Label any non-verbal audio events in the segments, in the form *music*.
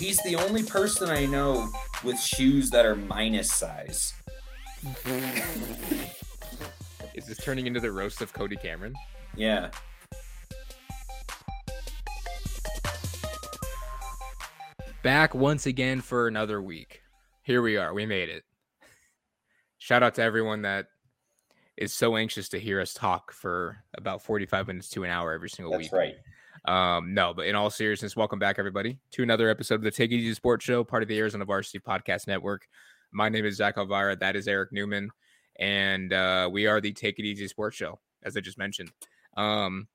He's the only person I know with shoes that are minus size. *laughs* Is this turning into the roast of Cody Cameron? Yeah. Back once again for another week. Here we are. We made it. Shout out to everyone that is so anxious to hear us talk for about 45 minutes to an hour every single That's week. That's right. Um, no, but in all seriousness, welcome back, everybody, to another episode of the Take It Easy Sports Show, part of the Arizona Varsity Podcast Network. My name is Zach Elvira. That is Eric Newman. And uh, we are the Take It Easy Sports Show, as I just mentioned. Um,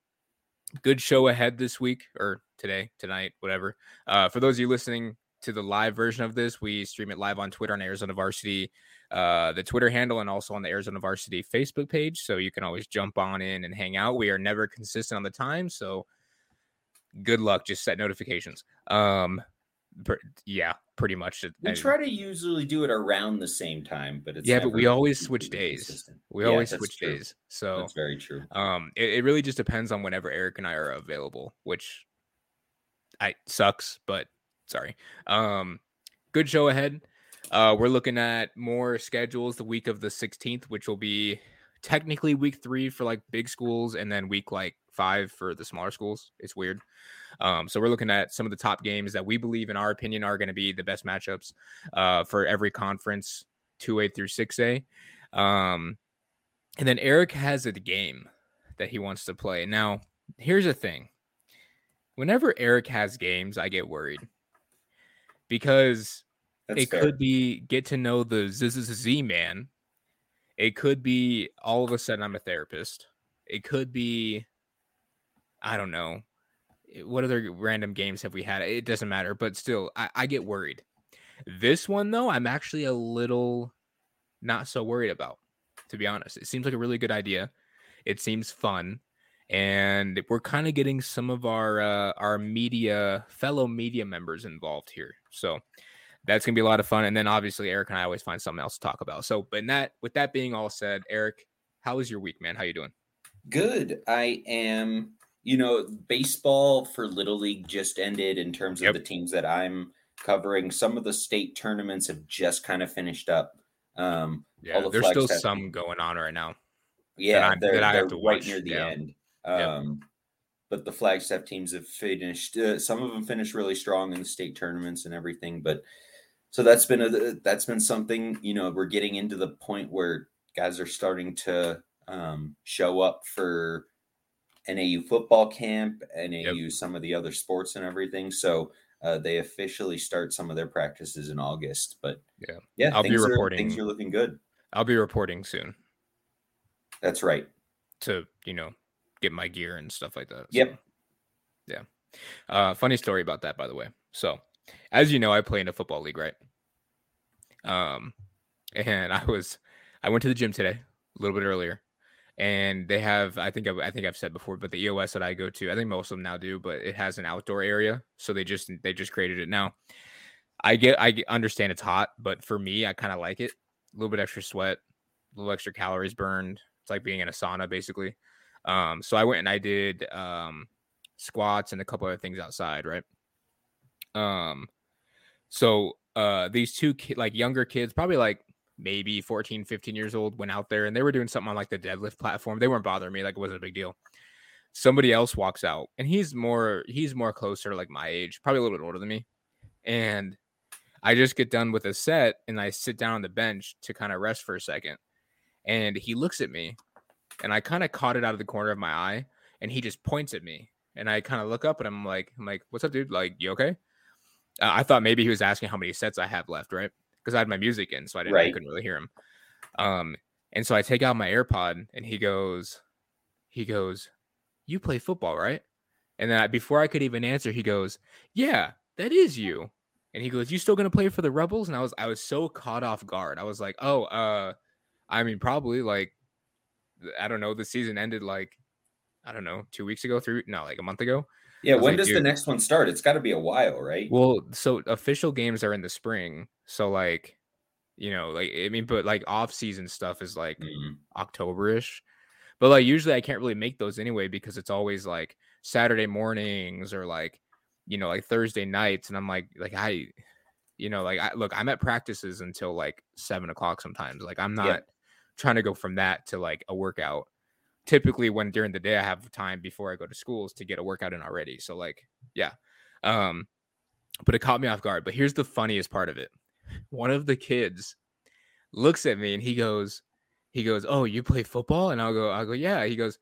good show ahead this week or today, tonight, whatever. Uh, for those of you listening to the live version of this, we stream it live on Twitter on Arizona Varsity, uh, the Twitter handle, and also on the Arizona Varsity Facebook page. So you can always jump on in and hang out. We are never consistent on the time, so good luck. Just set notifications. Um, per- yeah, pretty much. We I- try to usually do it around the same time, but it's yeah, but we always switch days. consistent. We Yeah, always switch true. days. So That's very true. um, it, it really just depends on whenever Eric and I are available, which I sucks, but sorry. Um, good show ahead. Uh, we're looking at more schedules the week of the 16th, which will be technically week three for like big schools, and then week like five for the smaller schools. It's weird. Um, so we're looking at some of the top games that we believe, in our opinion, are going to be the best matchups uh, for every conference, two A through six A. Um, and then Eric has a game that he wants to play. Now, here's the thing. Whenever Eric has games, I get worried because That's it fair. could be get to know the Z man. It could be all of a sudden I'm a therapist. It could be, I don't know, eh, what other random games have we had? It doesn't matter, but still, I, I get worried. This one though, I'm actually a little not so worried about, to be honest. It seems like a really good idea. It seems fun, and we're kind of getting some of our uh, our media fellow media members involved here. So that's gonna be a lot of fun. And then obviously Eric and I always find something else to talk about. So, but that with that being all said, Eric, how was your week, man? How you doing? Good. I am, you know, baseball for Little League just ended in terms of Yep. the teams that I'm covering. Some of the state tournaments have just kind of finished up. Um, Yeah, the there's still have- some going on right now. yeah, I'm- they're, that I have they're to right watch, near the yeah. end. Yep. Um, but the Flagstaff teams have finished. Uh, some of them finished really strong in the state tournaments and everything. But so that's been a that's been something. You know, we're getting into the point where guys are starting to um, show up for NAU football camp, NAU some of the other sports and everything. So uh, they officially start some of their practices in August. But Yeah. yeah, I'll be things are- reporting- things are looking good. I'll be reporting soon That's right. to you know get my gear and stuff like that. Yep. so, yeah. Uh, funny story about that, by the way. So, as you know, I play in a football league, right? Um, and I was, I went to the gym today a little bit earlier, and they have, I think, I, think I've said before, but the EOS that I go to, I think most of them now do, but it has an outdoor area, so they just they just created it now. I get, I understand it's hot, but for me, I kind of like it. A little bit extra sweat, a little extra calories burned. It's like being in a sauna, basically. Um, so I went and I did um squats and a couple other things outside, right? Um, so uh these two ki- like younger kids, probably like maybe 14, 15 years old, went out there and they were doing something on like the deadlift platform. They weren't bothering me, like it wasn't a big deal. Somebody else walks out and he's more he's more closer to like my age, probably a little bit older than me. And I just get done with a set and I sit down on the bench to kind of rest for a second. And he looks at me and I kind of caught it out of the corner of my eye and he just points at me and I kind of look up and I'm like, I'm like, what's up, dude? Like, you okay? Uh, I thought maybe he was asking how many sets I have left, right? Because I had my music in, so I didn't, I couldn't really hear him. Um, and so I take out my AirPod and he goes, he goes, you play football, right? And then I, before I could even answer, he goes, yeah, that is you. And he goes, you still gonna play for the Rebels? And I was, I was so caught off guard. I was like, oh, uh, I mean, probably like, I don't know. The season ended like, I don't know, two weeks ago, three, no, like a month ago. Yeah, when like, does the next one start? It's got to be a while, right? Well, so official games are in the spring. So like, you know, like I mean, but like off season stuff is like Mm, October-ish. But like usually I can't really make those anyway because it's always like Saturday mornings or like you know, like Thursday nights, and I'm like, like I, you know, like I look, I'm at practices until like seven o'clock sometimes. Like I'm not trying to go from that to like a workout. Typically, when during the day I have time before I go to schools to get a workout in already. So like, yeah. Um, but it caught me off guard. But here's the funniest part of it. One of the kids looks at me and he goes, he goes, "Oh, you play football?" And I'll go, I'll go, "Yeah." He goes,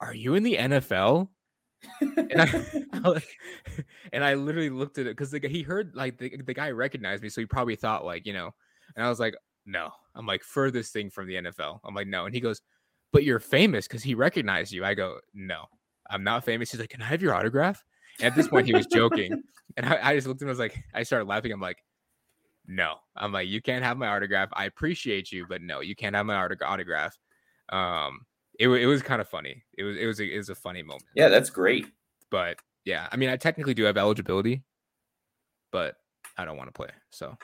"Are you in the NFL?" and I, *laughs* I and I literally looked at it because he heard like the, the guy recognized me, so he probably thought like you know, and I was like, no, I'm like furthest thing from the NFL. I'm like no, and he goes, but you're famous because he recognized you. I go, no, I'm not famous. He's like, can I have your autograph? And at this point, he was joking, *laughs* and I, I just looked at him. I was like, I started laughing. I'm like, no, I'm like, you can't have my autograph. I appreciate you, but no, you can't have my autograph. Um, it, it was kind of funny. It was it was a, it was a funny moment. Yeah, that's great. But yeah, I mean, I technically do have eligibility, but I don't want to play. So,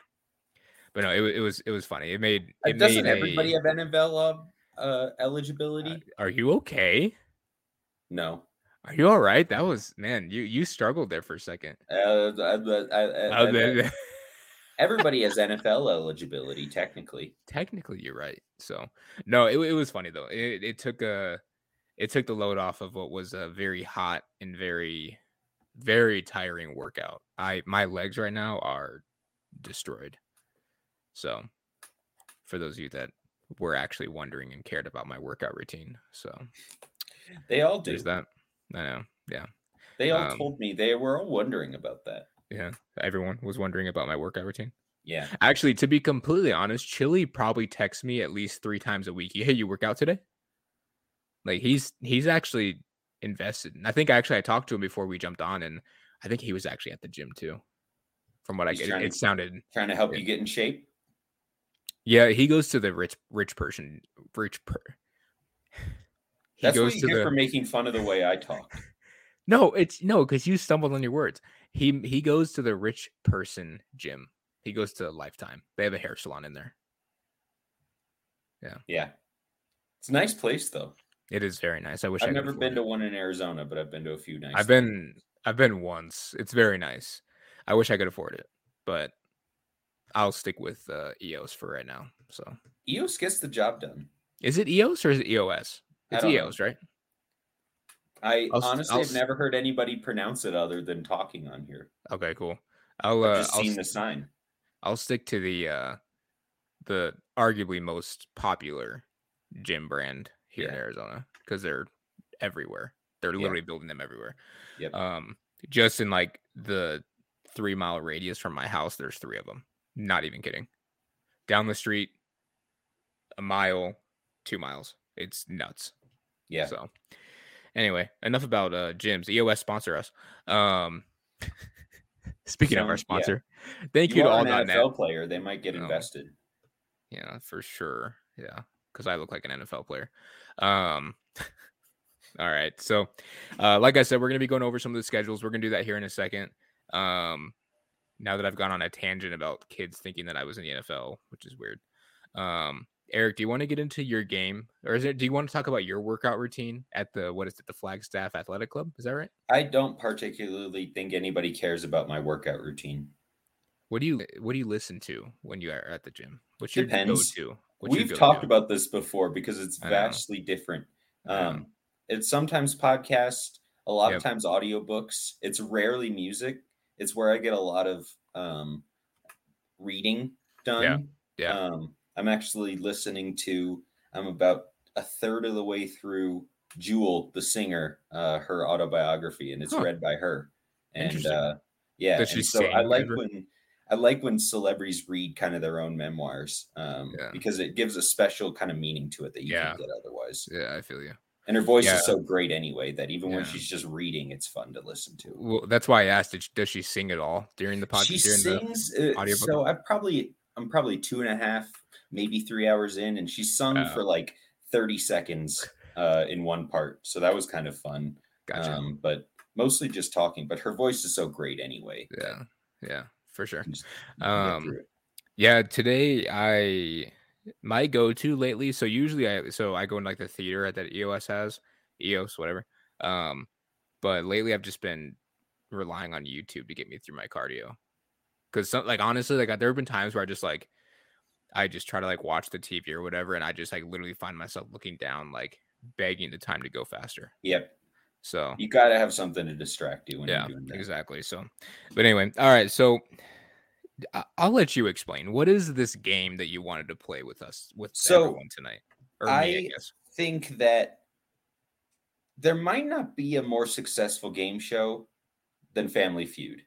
but no, it, it was it was funny. It made it doesn't made everybody a, have NFL uh, eligibility? Uh, are you okay? No. Are you all right? That was man. You you struggled there for a second. Uh, I, I, *laughs* Everybody has NFL eligibility, technically. Technically, you're right. So no, it, it was funny though. It, it took a it took the load off of what was a very hot and very very tiring workout. I my legs right now are destroyed. So for those of you that were actually wondering and cared about my workout routine, so they all do. There's that. I know. Yeah. They all um, told me they were all wondering about that. Yeah, everyone was wondering about my workout routine. Yeah. Actually, to be completely honest, Chili probably texts me at least three times a week. Hey, you work out today? Like he's he's actually invested. And I think actually I talked to him before we jumped on, and I think he was actually at the gym too. From what he's I get, it, it, sounded trying to help you get in shape. Yeah, he goes to the rich rich person rich per. *sighs* He That's goes what you to get the... for making fun of the way I talk. *laughs* no, it's no, because you stumbled on your words. He he goes to the rich person gym. He goes to Lifetime. They have a hair salon in there. Yeah. Yeah. It's a nice place though. It is very nice. I wish I've I never been to one in Arizona, but I've been to a few nice. I've been I've been once. It's very nice. I wish I could afford it, but I'll stick with uh, EOS for right now. So EOS gets the job done. Is it EOS or is it EOS? It's EOS, know. right? I I'll, honestly I'll, have never heard anybody pronounce it other than talking on here. Okay, cool. I'll uh, just I'll, seen the sign. I'll stick to the uh the arguably most popular gym brand here yeah. in Arizona because they're everywhere. They're literally yeah. building them everywhere. Yep. Um, just in like the three mile radius from my house, there's three of them. Not even kidding. Down the street, a mile, two miles. It's nuts. Yeah. So Anyway, enough about uh gyms. EOS sponsor us. Um *laughs* speaking so, of our sponsor, yeah. thank you, you to all an NFL player. They might get oh. invested. Yeah, for sure. Yeah, because I look like an NFL player. Um *laughs* all right. So uh like I said, we're gonna be going over some of the schedules. We're gonna do that here in a second. Um now that I've gone on a tangent about kids thinking that I was in the NFL, which is weird. Um Eric, do you want to get into your game, or is it? Do you want to talk about your workout routine at the what is it, the Flagstaff Athletic Club? Is that right? I don't particularly think anybody cares about my workout routine. What do you What do you listen to when you are at the gym? What's your Depends. go-to? What's We've talked about this before because it's vastly different. Um, it's sometimes podcast, a lot yep. of times audiobooks. It's rarely music. It's where I get a lot of um, reading done. Yeah. Yeah. Um, I'm actually listening to. I'm about a third of the way through Jewel, the singer, uh, her autobiography, and it's huh. read by her. And uh, yeah, and so I like ever? when I like when celebrities read kind of their own memoirs um, yeah. because it gives a special kind of meaning to it that you yeah. can't get otherwise. Yeah, I feel you. And her voice yeah. is so great anyway that even when she's just reading, it's fun to listen to. Well, that's why I asked. Does she sing at all during the podcast? She sings. Uh, so I probably I'm probably two and a half maybe three hours in, and she sung for like 30 seconds uh, in one part. So that was kind of fun. Gotcha. Um, but mostly just talking. But her voice is so great anyway. Yeah, yeah, for sure. Um, yeah, today I my go-to lately. So usually I so I go in like the theater that EOS has, EOS whatever. Um, but lately I've just been relying on YouTube to get me through my cardio. Because like honestly, like there have been times where I just like I just try to like watch the TV or whatever, and I just like literally find myself looking down, like begging the time to go faster. Yep. So you got to have something to distract you when yeah, you're doing that. exactly. So, but anyway, all right. So I'll let you explain. What is this game that you wanted to play with us with So, everyone tonight? Or me, I I guess. think that there might not be a more successful game show than Family Feud.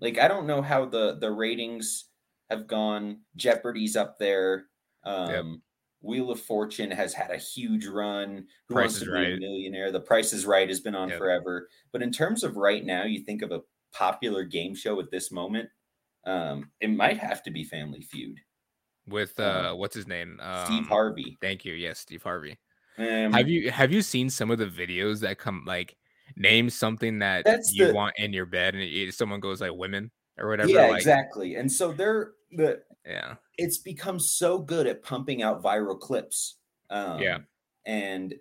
Like I don't know how the the ratings have gone. Jeopardy's up there. Um Wheel of Fortune has had a huge run. Who Price wants is to be Right. a millionaire? The Price is Right has been on Yep. forever. But in terms of right now, you think of a popular game show at this moment, um, it might have to be Family Feud. With uh, what's his name? Um, Steve Harvey. Thank you. Yes, Steve Harvey. Um, have you have you seen some of the videos that come like name something that you the- want in your bed and it, someone goes like women or whatever? yeah, like, exactly. And so they're the Yeah. it's become so good at pumping out viral clips. Um, Yeah. and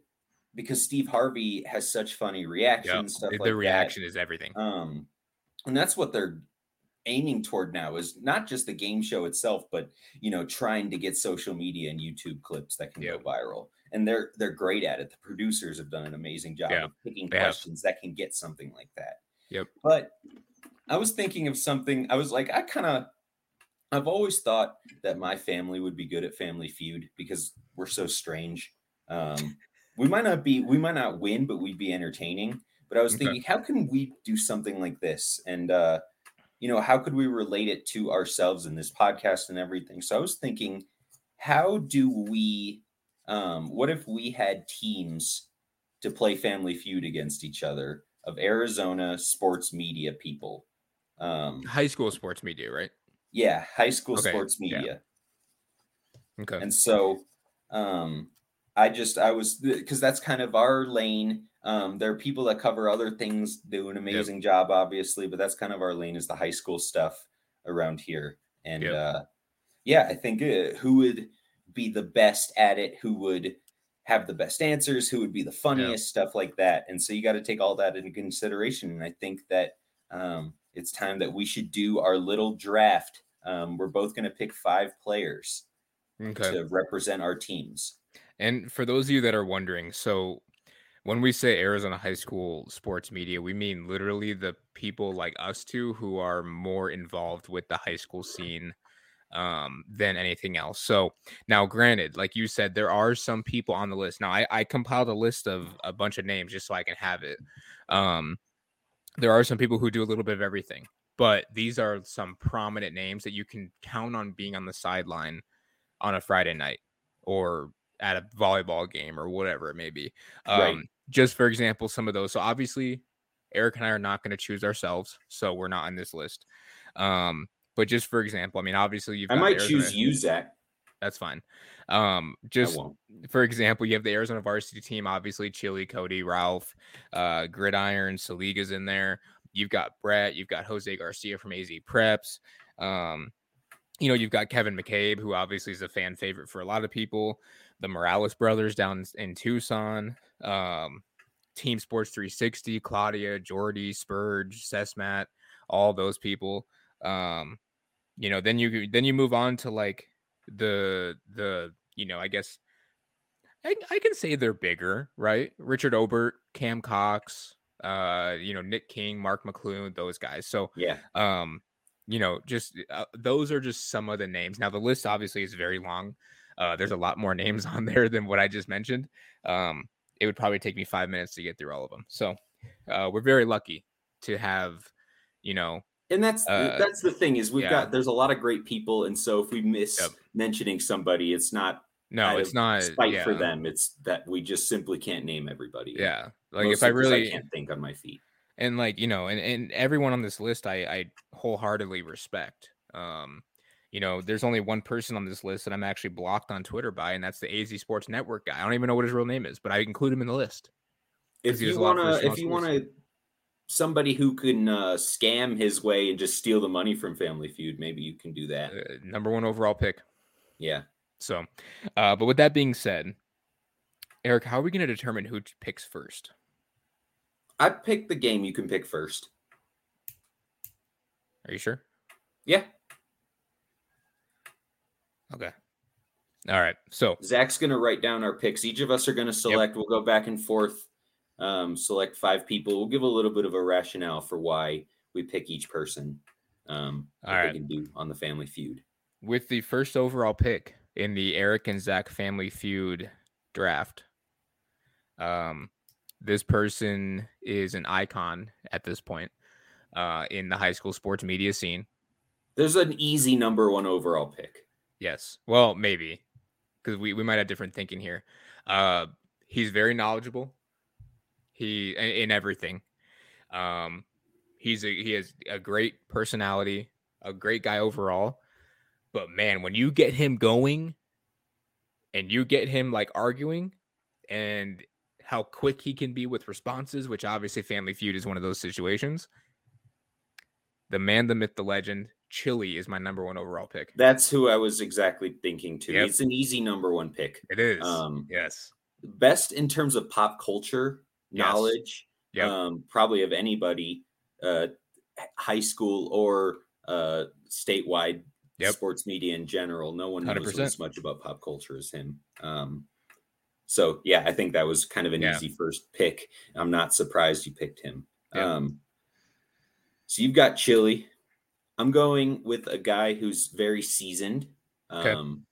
because Steve Harvey has such funny reactions, Yeah. stuff The, like the reaction is everything. Um, and that's what they're aiming toward now is not just the game show itself, but you know, trying to get social media and YouTube clips that can Yeah. go viral. And they're they're great at it. The producers have done an amazing job Yeah, of picking questions that can get something like that. Yep. But I was thinking of something. I was like, I kind of, I've always thought that my family would be good at Family Feud because we're so strange. Um, we might not be, we might not win, but we'd be entertaining. But I was Okay. thinking, how can we do something like this? And uh, you know, how could we relate it to ourselves in this podcast and everything? So I was thinking, how do we? Um, what if we had teams to play Family Feud against each other of Arizona sports media people? Um, High school sports media, right? yeah, high school Okay, sports yeah. media. Okay. And so um I just I was because that's kind of our lane. Um, there are people that cover other things, do an amazing job, obviously, but that's kind of our lane is the high school stuff around here. And Yep. uh yeah, I think uh, who would be the best at it, who would have the best answers, who would be the funniest, stuff like that. And so you got to take all that into consideration. And I think that um, it's time that we should do our little draft. Um, we're both going to pick five players Okay. to represent our teams. And for those of you that are wondering, so when we say Arizona high school sports media, we mean literally the people like us two who are more involved with the high school scene um, than anything else. So now, granted, like you said, there are some people on the list. Now, I, I compiled a list of a bunch of names just so I can have it. Um, there are some people who do a little bit of everything, but these are some prominent names that you can count on being on the sideline on a Friday night or at a volleyball game or whatever it may be. Um, Right. Just for example, some of those. So obviously, Eric and I are not going to choose ourselves, so we're not on this list. Um, but just for example, I mean, obviously, you've I might Arizona- choose you, Zach. That's fine. Um, just for example, you have the Arizona varsity team, obviously Chili, Cody, Ralph, uh, Gridiron, Saliga's in there. You've got Brett, you've got Jose Garcia from AZ Preps. Um, you know, you've got Kevin McCabe, who obviously is a fan favorite for a lot of people. The Morales brothers down in, Tucson. Um, Team Sports 360, Claudia, Jordy, Spurge, Sesmat, all those people. Um, you know, then you then you move on to like the the you know, I guess I, I can say they're bigger, right? Richard Obert, Cam Cox, uh, you know, Nick King, Mark McClune, those guys. So Yeah. um you know just uh, those are just some of the names now the list obviously is very long uh there's a lot more names *laughs* on there than what i just mentioned um it would probably take me five minutes to get through all of them so uh we're very lucky to have you know And that's Uh, that's the thing is we've yeah. got there's a lot of great people, and so if we miss Yep. mentioning somebody, it's not no it's not spite yeah, for them. It's that we just simply can't name everybody. yeah like Mostly if I really can't think on my feet. and like you know and, and everyone on this list i i wholeheartedly respect um you know there's only one person on this list that i'm actually blocked on twitter by and that's the az sports network guy i don't even know what his real name is but i include him in the list If you wanna, if you want to, somebody who can uh, scam his way and just steal the money from Family Feud, maybe you can do that. uh, number one overall pick Yeah. so uh but with that being said eric how are we going to determine who picks first I pick the game you can pick first. Are you sure? Yeah. Okay. All right. So Zach's going to write down our picks. Each of us are going to select. We'll go back and forth, um, select five people. We'll give a little bit of a rationale for why we pick each person. Um, All right. they can do on the Family Feud. with the first overall pick in the Eric and Zach Family Feud draft, um, this person is an icon at this point uh, in the high school sports media scene. There's an easy number one overall pick. Yes. Well, maybe because we, we might have different thinking here. Uh, he's very knowledgeable. He in, in everything. Um, he's a he has a great personality, a great guy overall. But man, when you get him going, and you get him like arguing, and how quick he can be with responses, which obviously Family Feud is one of those situations. The man, the myth, the legend, Chili is my number one overall pick. That's who I was exactly thinking too. Yep. It's an easy number one pick. It is. Um, yes. Best in terms of pop culture Yes. knowledge, Yep. um, probably of anybody, uh, high school or uh, statewide Yep. sports media in general. No one knows 100%. as much about pop culture as him. Um, so yeah, I think that was kind of an Yeah. easy first pick. I'm not surprised you picked him. Yep. Um, so you've got Chili. I'm going with a guy who's very seasoned. Okay. Um,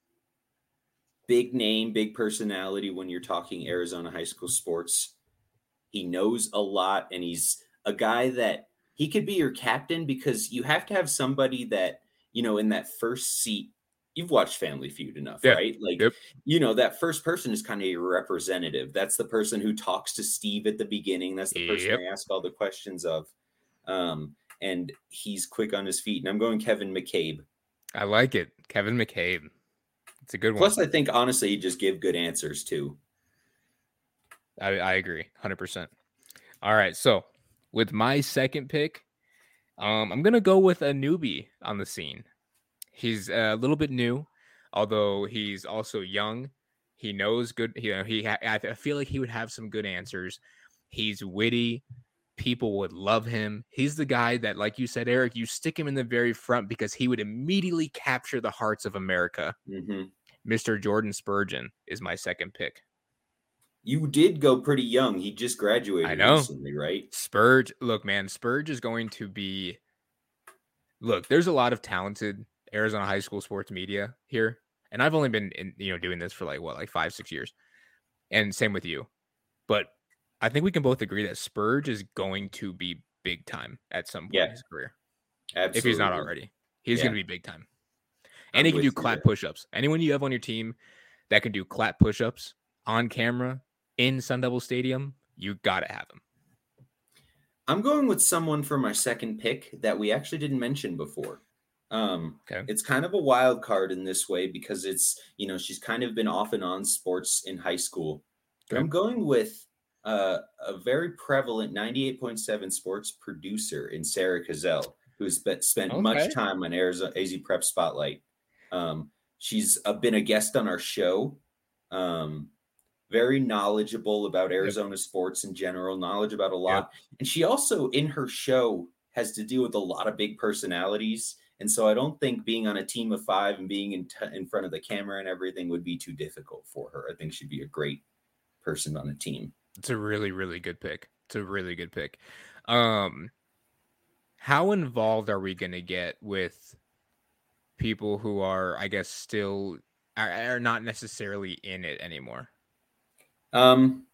big name, big personality when you're talking Arizona high school sports. He knows a lot, and he's a guy that he could be your captain because you have to have somebody that, you know, in that first seat. You've watched Family Feud enough, Yeah. right? Like, Yep. you know, that first person is kind of your representative. That's the person who talks to Steve at the beginning. That's the person Yep. I ask all the questions of. Um, and he's quick on his feet. And I'm going Kevin McCabe. I like it. Kevin McCabe. It's a good one. Plus, I think honestly, he just give good answers too. I, I agree 100%. All right. So, with my second pick, um, I'm going to go with a newbie on the scene. He's a little bit new, although he's also young. He knows good. You know, he. I feel like he would have some good answers. He's witty. People would love him. He's the guy that, like you said, Eric, you stick him in the very front because he would immediately capture the hearts of America. hmm Mr. Jordan Spurgeon is my second pick. You did go pretty young. He just graduated I know. recently, right? Spurge, look, man, Spurge is going to be. Look, there's a lot of talented Arizona high school sports media here, and I've only been, in, you know, doing this for like what, like five, six years, and same with you. But I think we can both agree that Spurge is going to be big time at some point Yeah. in his career, Absolutely. if he's not already. He's Yeah. going to be big time, I'm and he can do clap push-ups. Anyone you have on your team that can do clap push-ups on camera in Sun Devil Stadium, you gotta have him. I'm going with someone for my second pick that we actually didn't mention before. Um, Okay. It's kind of a wild card in this way because it's, you know, she's kind of been off and on sports in high school. But I'm going with uh, a very prevalent 98.7 sports producer in Sarah Cazell, who's been, spent Okay. much time on Arizona AZ Prep Spotlight. Um, she's uh, been a guest on our show. Um, very knowledgeable about Arizona sports in general, knowledge about a lot. And she also, in her show, has to deal with a lot of big personalities. And so I don't think being on a team of five and being in, t- in front of the camera and everything would be too difficult for her. I think she'd be a great person on a team. It's a really, really good pick. It's a really good pick. Um, how involved are we gonna get with people who are, I guess, still are, are not necessarily in it anymore? Um,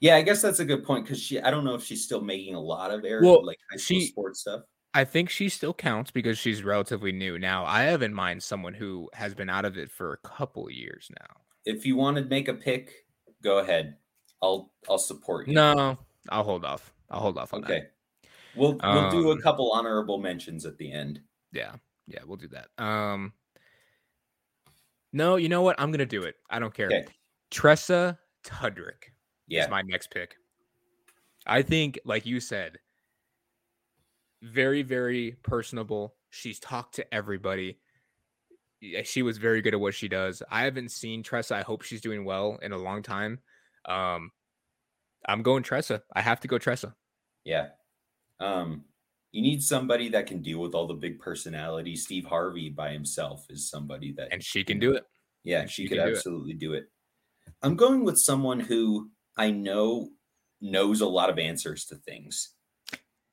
yeah, I guess that's a good point because she, I don't know if she's still making a lot of air, Well, like high school she- sports stuff. I think she still counts because she's relatively new. Now, I have in mind someone who has been out of it for a couple years now. If you want to make a pick, go ahead. I'll I'll support you. No, I'll hold off. I'll hold off on that. Okay. We'll we'll do a Um, couple honorable mentions at the end. Yeah, yeah, we'll do that. Um, no, you know what? I'm gonna do it. I don't care. Okay. Tressa Tudrick Yeah. is my next pick. I think, like you said, very, very personable. She's talked to everybody. She was very good at what she does. I haven't seen Tressa. I hope she's doing well in a long time. Um, I'm going Tressa. I have to go Tressa. Yeah. Um, You need somebody that can deal with all the big personalities. Steve Harvey by himself is somebody that and she can do it. Yeah, she, she could absolutely do it. do it. I'm going with someone who I know knows a lot of answers to things.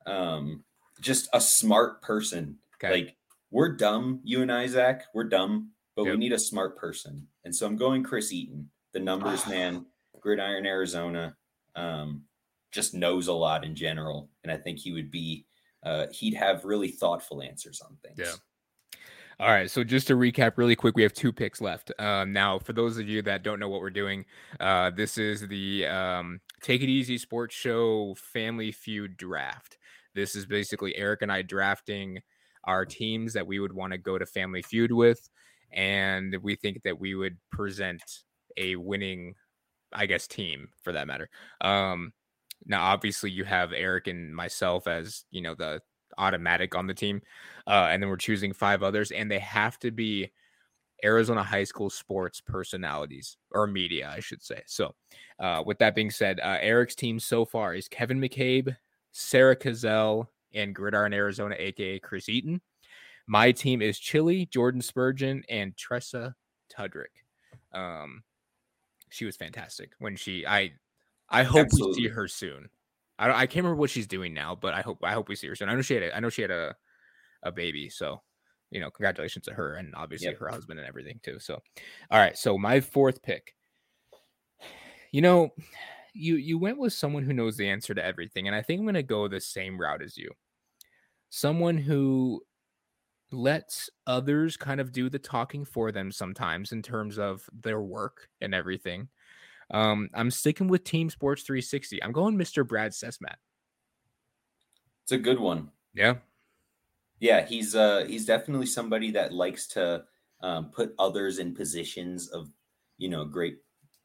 Um, just a smart person. Okay. Like we're dumb, you and Isaac, we're dumb, but yep. we need a smart person. And so I'm going Chris Eaton, the numbers man, Gridiron Arizona. Um, just knows a lot in general, and I think he would be uh, he'd have really thoughtful answers on things. Yeah. All right. So just to recap really quick, we have two picks left. Um, now, for those of you that don't know what we're doing, uh, this is the um, Take It Easy Sports Show Family Feud draft. This is basically Eric and I drafting our teams that we would want to go to Family Feud with. And we think that we would present a winning, I guess, team for that matter. Um, now, obviously, you have Eric and myself as you know the automatic on the team, uh, and then we're choosing five others, and they have to be Arizona high school sports personalities or media, I should say. So, uh, with that being said, uh, Eric's team so far is Kevin McCabe, Sarah Cazell, and Gridiron Arizona, aka Chris Eaton. My team is Chili, Jordan Spurgeon, and Tressa Tudrick. Um, she was fantastic when she I I hope Absolutely. we see her soon. I I can't remember what she's doing now, but I hope I hope we see her soon. I know she had a, I know she had a a baby, so you know, congratulations to her and obviously yep. her husband and everything too. So, all right, so my fourth pick. You know, you you went with someone who knows the answer to everything, and I think I'm going to go the same route as you. Someone who lets others kind of do the talking for them sometimes in terms of their work and everything. Um, I'm sticking with Team Sports 360. I'm going Mr. Brad Sesmat. It's a good one. Yeah. Yeah, he's uh he's definitely somebody that likes to um, put others in positions of you know great.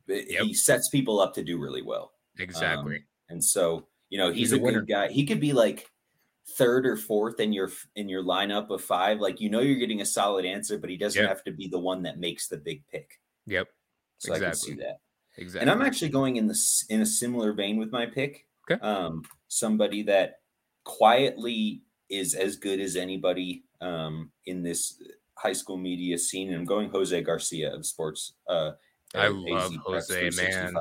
Eh, yep. He sets people up to do really well. Exactly. Um, and so you know he's, he's a, a good guy. He could be like third or fourth in your in your lineup of five. Like you know you're getting a solid answer, but he doesn't yep. have to be the one that makes the big pick. Yep. So exactly. I can see that. Exactly. And I'm actually going in this in a similar vein with my pick. Okay. Um, somebody that quietly is as good as anybody um, in this high school media scene. And I'm going Jose Garcia of sports. Uh, I love Jose, man.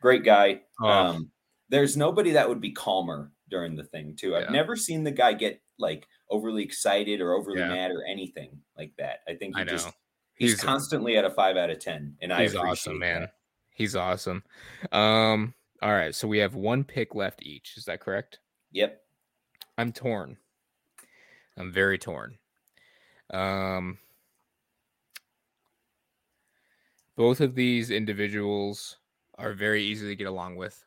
Great guy. Oh. Um, there's nobody that would be calmer during the thing, too. I've yeah. never seen the guy get like overly excited or overly yeah. mad or anything like that. I think he I just he's, he's constantly a, at a five out of ten. And I appreciate awesome, man. That. He's awesome. Um, all right, so we have one pick left each. Is that correct? Yep. I'm torn. I'm very torn. Um, both of these individuals are very easy to get along with.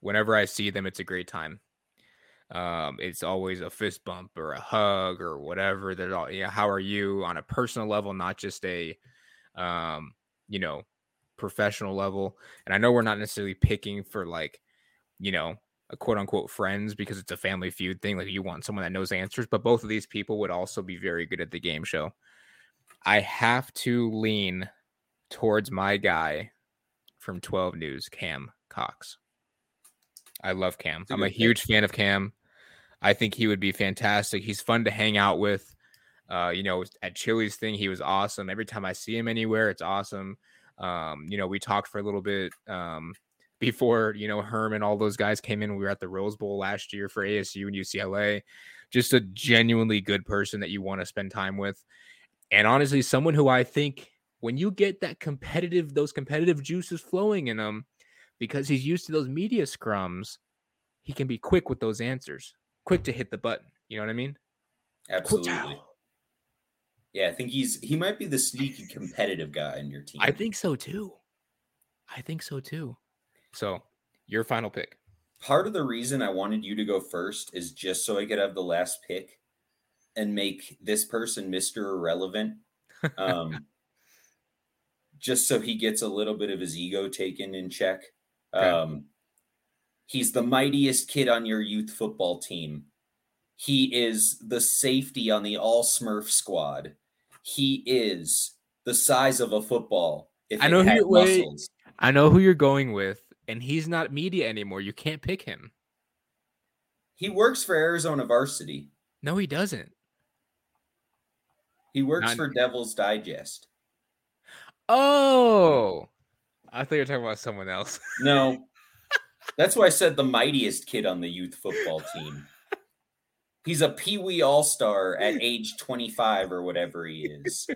Whenever I see them, it's a great time. Um, it's always a fist bump or a hug or whatever. They're all, yeah, how are you on a personal level, not just a, um, you know, professional level. And I know we're not necessarily picking for like, you know, a quote unquote friends because it's a family feud thing. Like you want someone that knows answers, but both of these people would also be very good at the game show. I have to lean towards my guy from 12 News, Cam Cox. I love Cam. I'm a huge fan of Cam. I think he would be fantastic. He's fun to hang out with. Uh, you know, at Chili's thing, he was awesome. Every time I see him anywhere, it's awesome. Um, you know, we talked for a little bit um, before, you know, Herman, all those guys came in. We were at the Rose Bowl last year for ASU and UCLA. Just a genuinely good person that you want to spend time with. And honestly, someone who I think when you get that competitive, those competitive juices flowing in him, because he's used to those media scrums, he can be quick with those answers, quick to hit the button. You know what I mean? Absolutely. Yeah, I think he's he might be the sneaky competitive guy in your team. I think so too. I think so too. So, your final pick. Part of the reason I wanted you to go first is just so I could have the last pick and make this person Mr. Irrelevant. *laughs* Um, just so he gets a little bit of his ego taken in check. Okay. Um, he's the mightiest kid on your youth football team. He is the safety on the all Smurf squad he is the size of a football. If I know who wait, I know who you're going with, and he's not media anymore. You can't pick him. He works for Arizona Varsity. No, he doesn't. He works Not- for Devil's Digest. Oh, I thought you were talking about someone else. *laughs* No, that's why I said the mightiest kid on the youth football team. He's a Pee Wee All Star at age 25 or whatever he is.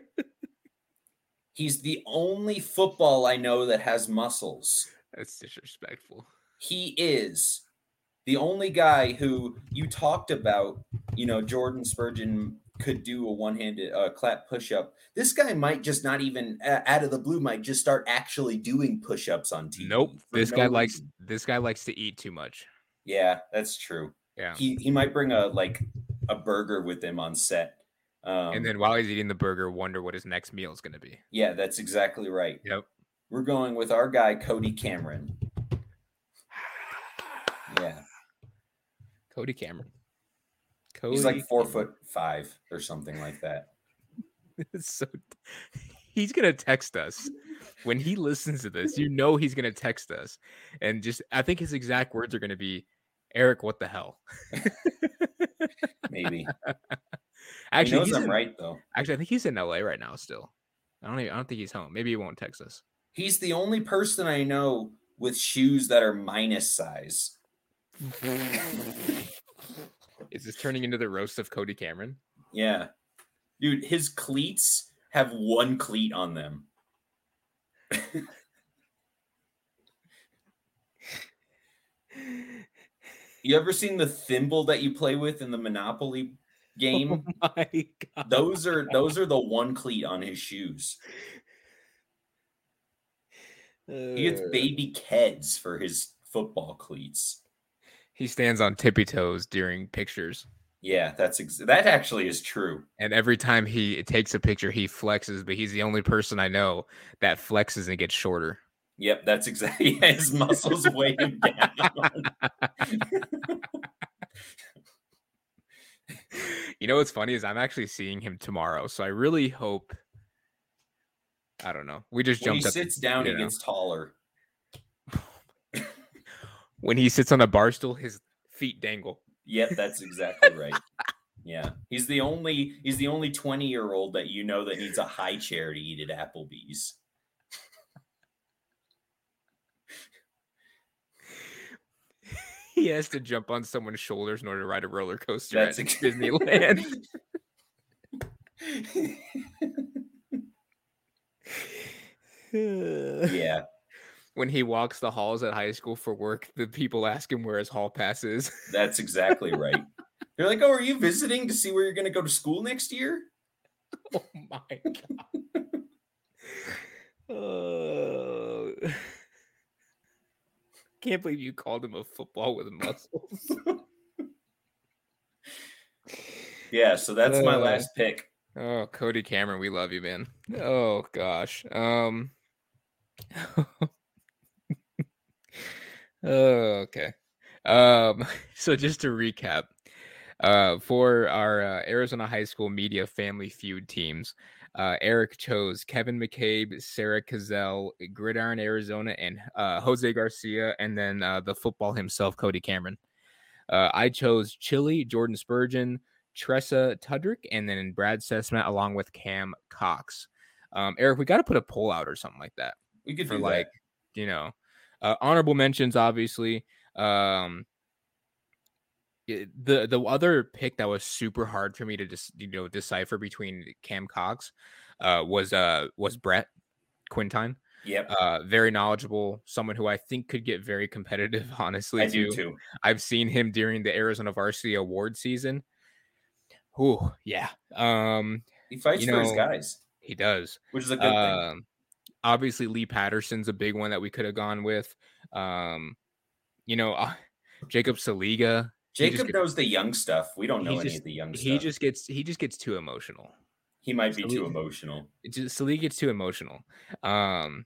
He's the only football I know that has muscles. That's disrespectful. He is the only guy who you talked about. You know, Jordan Spurgeon could do a one handed uh, clap push up. This guy might just not even uh, out of the blue might just start actually doing push ups on TV. Nope. This no guy likes this guy likes to eat too much. Yeah, that's true. Yeah. He he might bring a like a burger with him on set. Um, and then while he's eating the burger, wonder what his next meal is going to be. yeah, that's exactly right. Yep. We're going with our guy Cody Cameron. *sighs* Yeah, Cody Cameron. Cody he's like four foot five or something like that. *laughs* So *laughs* he's gonna text us when he listens to this. You know he's gonna text us, and just I think his exact words are gonna be, "Eric, what the hell?" Maybe *laughs* Actually, he knows he's I'm in, right though. actually, I think he's in LA right now. Still, I don't. Even, I don't think he's home. Maybe he won't text us. He's the only person I know with shoes that are minus size. Is this turning into the roast of Cody Cameron? Yeah, dude, his cleats have one cleat on them. *laughs* You ever seen the thimble that you play with in the Monopoly game? *laughs* Oh my god! those are those are the one cleat on his shoes. He gets Uh, baby Keds for his football cleats. He stands on tippy toes during pictures, Yeah, that's ex- that actually is true. and every time he takes a picture, he flexes. But he's the only person I know that flexes and gets shorter. Yep, that's exactly *laughs* his muscles weigh him down. *laughs* You know what's funny is I'm actually seeing him tomorrow, so I really hope. I don't know. We just when he up sits down, he know. gets taller. When he sits on a bar stool, his feet dangle. Yep, that's exactly right. Yeah, he's the only he's the only twenty year old that you know that needs a high chair to eat at Applebee's. *laughs* He has to jump on someone's shoulders in order to ride a roller coaster That's at ex- Disneyland. *laughs* *laughs* yeah, when he walks the halls at high school for work, the people ask him where his hall pass is. *laughs* that's exactly right. They're like, "Oh, are you visiting to see where you're going to go to school next year?" *laughs* oh my *laughs* god. Oh. *sighs* Can't believe you called him a football with muscles. Yeah, so that's my Uh, last pick. Oh, Cody Cameron, we love you, man. Oh gosh. Um oh, okay. Um *laughs* so just to recap, uh for our uh, Arizona High School Media Family Feud teams, uh Eric chose Kevin McCabe, Sarah Cazell, Gridiron Arizona, and uh Jose Garcia, and then uh the football himself, Cody Cameron. Uh, I chose Chili, Jordan Spurgeon, Tressa Tudrick, and then Brad Sesmat along with Cam Cox. Um, Eric, we got to put a poll out or something like that We could for do like, that. you know, uh, honorable mentions. Obviously, um, the the other pick that was super hard for me to just you know decipher between Cam Cox uh, was uh was Brett Quintine. Yep, Uh, very knowledgeable, someone who I think could get very competitive. *laughs* Honestly, I do too. too. I've seen him during the Arizona Varsity Award season. Ooh, yeah. Um, He fights you for his guys, he does. which is a good thing. Obviously Lee Patterson's a big one that we could have gone with. Um, you know, uh, Jacob Saliga. Jacob gets- knows the young stuff. We don't know he any just- of the young stuff. He just gets he just gets too emotional. he might be too emotional. Saliga gets too emotional. Um,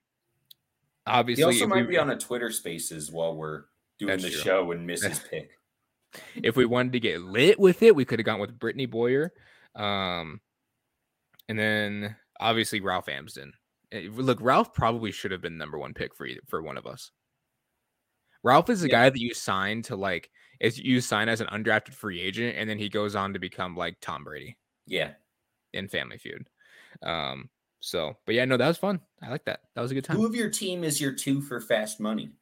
He obviously, also might we, be on a Twitter Spaces while we're doing the true. show and miss his pick. *laughs* if we wanted to get lit with it, we could have gone with Brittany Boyer. Um, and then obviously Ralph Amsden. Eh, Look, Ralph probably should have been number one pick for either, for one of us. Ralph is the Yeah. guy that you sign to like is you sign as an undrafted free agent, and then he goes on to become like Tom Brady. Yeah, in Family Feud. Um, so, but yeah, no, that was fun. I like that. That was a good time. Who of your team is your two for fast money?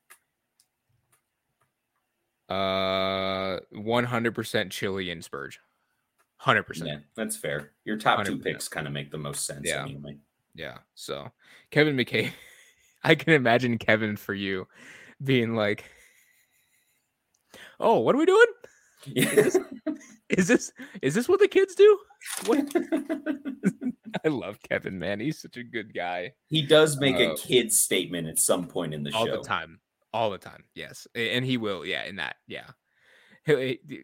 Uh, one hundred percent Chili and Spurge. Hundred percent. Yeah, that's fair. Your top 100%. two picks kind of make the most sense yeah. anyway. Yeah. So Kevin McKay, *laughs* I can imagine Kevin for you being like, "Oh, what are we doing? Is, this, *laughs* is this is this what the kids do?" What? *laughs* I love Kevin, man. He's such a good guy. He does make uh, a kid statement at some point in the all show. All the time. All the time. Yes. And he will. Yeah. In that. Yeah.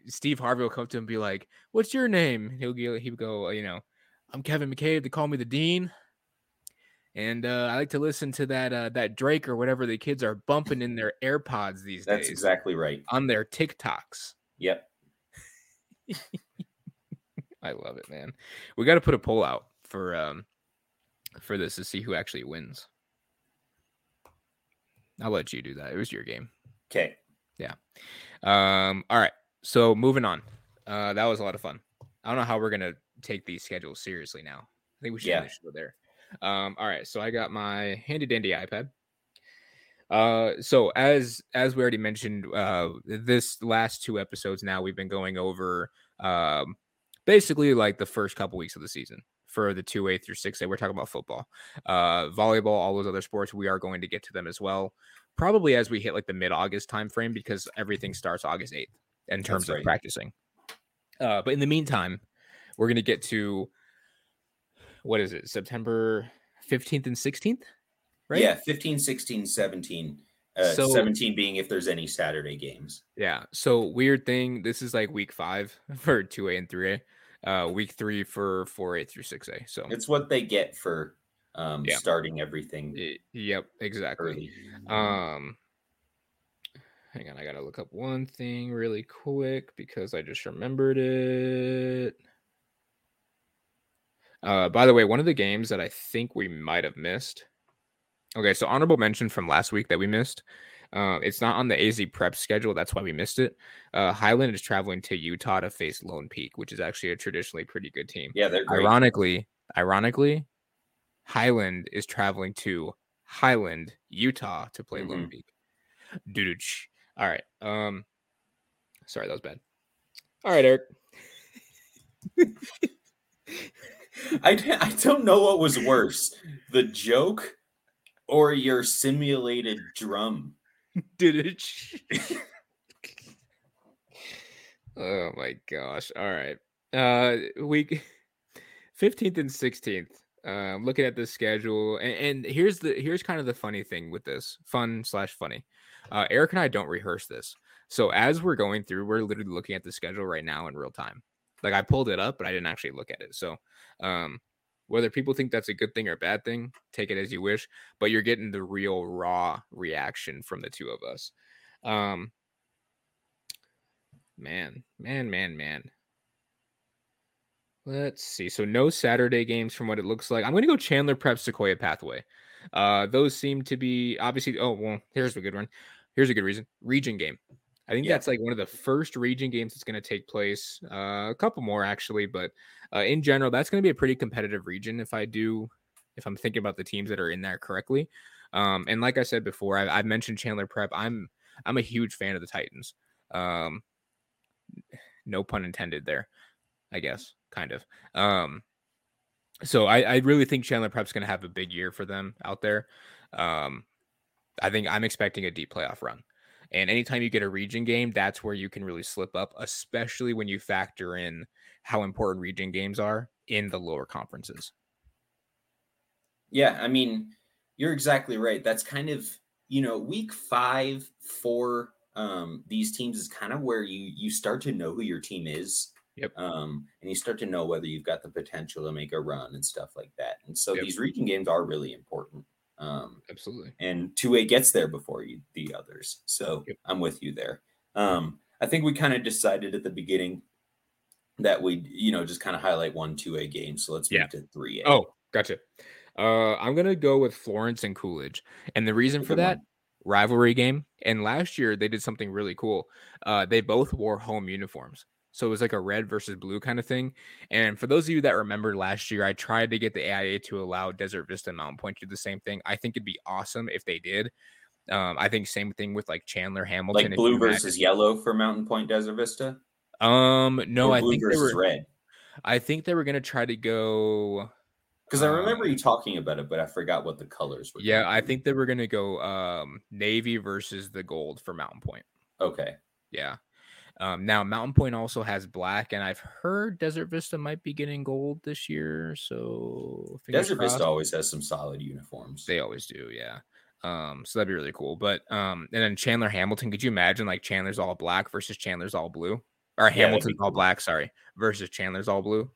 Steve Harvey will come to him and be like, What's your name? He'll, he'll go, You know, I'm Kevin McCabe. They call me the Dean. And uh, I like to listen to that uh, that Drake or whatever the kids are bumping in their AirPods these That's days. That's exactly right. On their TikToks. Yep. *laughs* I love it, man. We got to put a poll out for um for this to see who actually wins. I'll let you do that. It was your game. Okay. Yeah. Um. All right. So moving on. Uh, that was a lot of fun. I don't know how we're gonna take these schedules seriously now. I think we should yeah. go there. Um. All right. So I got my handy dandy iPad. Uh, so as as we already mentioned, uh, this last two episodes now we've been going over um basically like the first couple weeks of the season for the 2A through 6A. We're talking about football, uh, volleyball, all those other sports. We are going to get to them as well, probably as we hit like the mid August timeframe because everything starts August 8th in terms right. of practicing. Uh, but in the meantime, we're going to get to what is it, September 15th and 16th? Right? Yeah, 15, 16, 17. Uh, so, 17 being if there's any Saturday games. Yeah. So weird thing. This is like week five *laughs* for 2A and 3A uh, week three for 4A through 6A. So it's what they get for um, yeah. starting everything. It, yep, exactly. Um, hang on, I gotta look up one thing really quick because I just remembered it. Uh, by the way, one of the games that I think we might have missed. Okay, so honorable mention from last week that we missed uh, it's not on the AZ prep schedule. That's why we missed it. Uh, Highland is traveling to Utah to face Lone Peak, which is actually a traditionally pretty good team. Yeah, they're great. ironically, ironically, Highland is traveling to Highland, Utah, to play mm-hmm. Lone Peak. Dude, all right. Um, sorry, that was bad. All right, Eric. *laughs* I, I don't know what was worse, the joke or your simulated drum. Did it? *laughs* oh my gosh. All right. Uh week 15th and 16th. Um, looking at the schedule, and, and, here's the here's kind of the funny thing with this fun slash funny. Uh, Eric and I don't rehearse this, so as we're going through, we're literally looking at the schedule right now in real time. Like I pulled it up, but I didn't actually look at it. So, um, whether people think that's a good thing or a bad thing, take it as you wish, but you're getting the real raw reaction from the two of us. Um man, man, man, man. Let's see. So no Saturday games from what it looks like. I'm going to go Chandler Prep Sequoia Pathway. Uh those seem to be obviously oh well, here's a good one. Here's a good reason. Region game. I think yeah. that's like one of the first region games that's going to take place. Uh, a couple more actually, but uh, in general, that's going to be a pretty competitive region. If I do, if I'm thinking about the teams that are in there correctly, um, and like I said before, I, have mentioned Chandler Prep. I'm I'm a huge fan of the Titans. Um, no pun intended there, I guess, kind of. Um, so I, I really think Chandler Prep's going to have a big year for them out there. Um, I think I'm expecting a deep playoff run. And anytime you get a region game, that's where you can really slip up, especially when you factor in how important region games are in the lower conferences. Yeah, I mean, you're exactly right. That's kind of, you know, week five for um, these teams is kind of where you you start to know who your team is. Yep. Um, and you start to know whether you've got the potential to make a run and stuff like that. And so yep. these region games are really important. Um, Absolutely. And 2A gets there before you, the others. So yep. I'm with you there. Um, I think we kind of decided at the beginning that we, you know, just kind of highlight one 2A game. So let's move to 3A. Oh, gotcha. Uh, I'm going to go with Florence and Coolidge. And the reason for that, rivalry game. And last year they did something really cool. Uh, they both wore home uniforms. So it was like a red versus blue kind of thing. And for those of you that remember last year, I tried to get the AIA to allow Desert Vista and Mountain Point to do the same thing. I think it'd be awesome if they did. Um, I think same thing with like Chandler Hamilton. Like blue versus yellow for Mountain Point Desert Vista. Um, no, I think they were red. I think they were gonna try to go because I remember um, you talking about it, but I forgot what the colors were. Yeah, I think they were gonna go um navy versus the gold for Mountain Point. Okay. Yeah. Um, now Mountain Point also has black, and I've heard Desert Vista might be getting gold this year. So Desert crossed. Vista always has some solid uniforms. They always do, yeah. Um, so that'd be really cool. But um, and then Chandler Hamilton, could you imagine like Chandler's all black versus Chandler's all blue? Or Hamilton's yeah, all black, sorry, versus Chandler's all blue.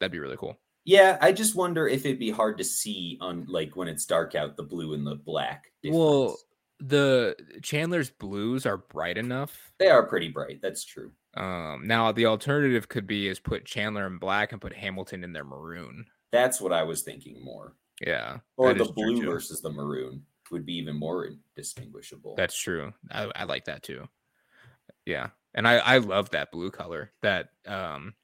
That'd be really cool. Yeah, I just wonder if it'd be hard to see on like when it's dark out the blue and the black. Difference. Well, the Chandler's blues are bright enough. They are pretty bright. That's true. Um, now the alternative could be is put Chandler in black and put Hamilton in their maroon. That's what I was thinking more. Yeah, or the blue versus the maroon would be even more distinguishable. That's true. I, I like that too. Yeah, and I I love that blue color that um